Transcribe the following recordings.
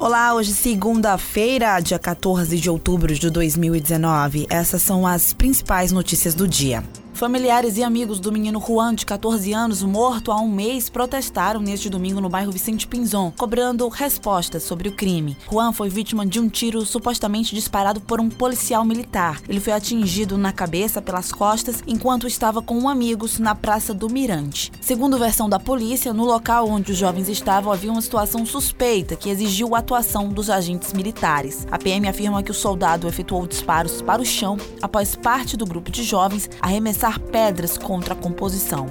Olá, hoje segunda-feira, dia 14 de outubro de 2019. Essas são as principais notícias do dia. Familiares e amigos do menino Juan, de 14 anos, morto há um mês, protestaram neste domingo no bairro Vicente Pinzon, cobrando respostas sobre o crime. Juan foi vítima de um tiro supostamente disparado por um policial militar. Ele foi atingido na cabeça pelas costas enquanto estava com amigos na Praça do Mirante. Segundo versão da polícia, no local onde os jovens estavam havia uma situação suspeita que exigiu a atuação dos agentes militares. A PM afirma que o soldado efetuou disparos para o chão após parte do grupo de jovens arremessar pedras contra a composição.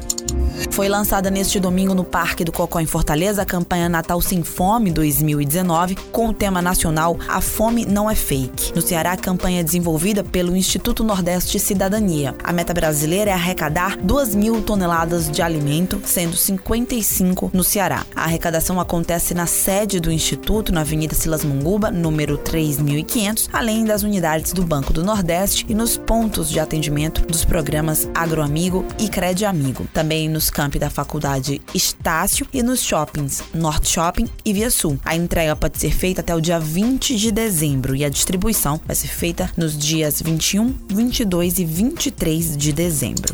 Foi lançada neste domingo no Parque do Cocó em Fortaleza a campanha Natal Sem Fome 2019 com o tema nacional A Fome Não é Fake. No Ceará, a campanha é desenvolvida pelo Instituto Nordeste Cidadania. A meta brasileira é arrecadar 2 mil toneladas de alimento, sendo 55 no Ceará. A arrecadação acontece na sede do Instituto, na Avenida Silas Munguba, número 3500, além das unidades do Banco do Nordeste e nos pontos de atendimento dos programas Agroamigo e Cred Amigo. Também nos campi da Faculdade Estácio e nos shoppings Norte Shopping e Via Sul. A entrega pode ser feita até o dia 20 de dezembro e a distribuição vai ser feita nos dias 21, 22 e 23 de dezembro.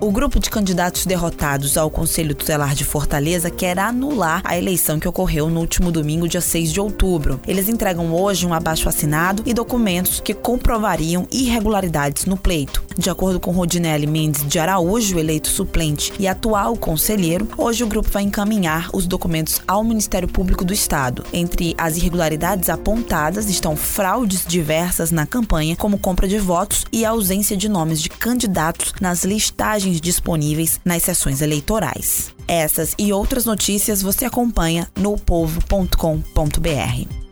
O grupo de candidatos derrotados ao Conselho Tutelar de Fortaleza quer anular a eleição que ocorreu no último domingo, dia 6 de outubro. Eles entregam hoje um abaixo assinado e documentos que comprovariam irregularidades no pleito. De acordo com Rodinelli Mendes de Araújo, eleito suplente e atual conselheiro, hoje o grupo vai encaminhar os documentos ao Ministério Público do Estado. Entre as irregularidades apontadas estão fraudes diversas na campanha, como compra de votos e ausência de nomes de candidatos nas listagens disponíveis nas sessões eleitorais. Essas e outras notícias você acompanha no povo.com.br.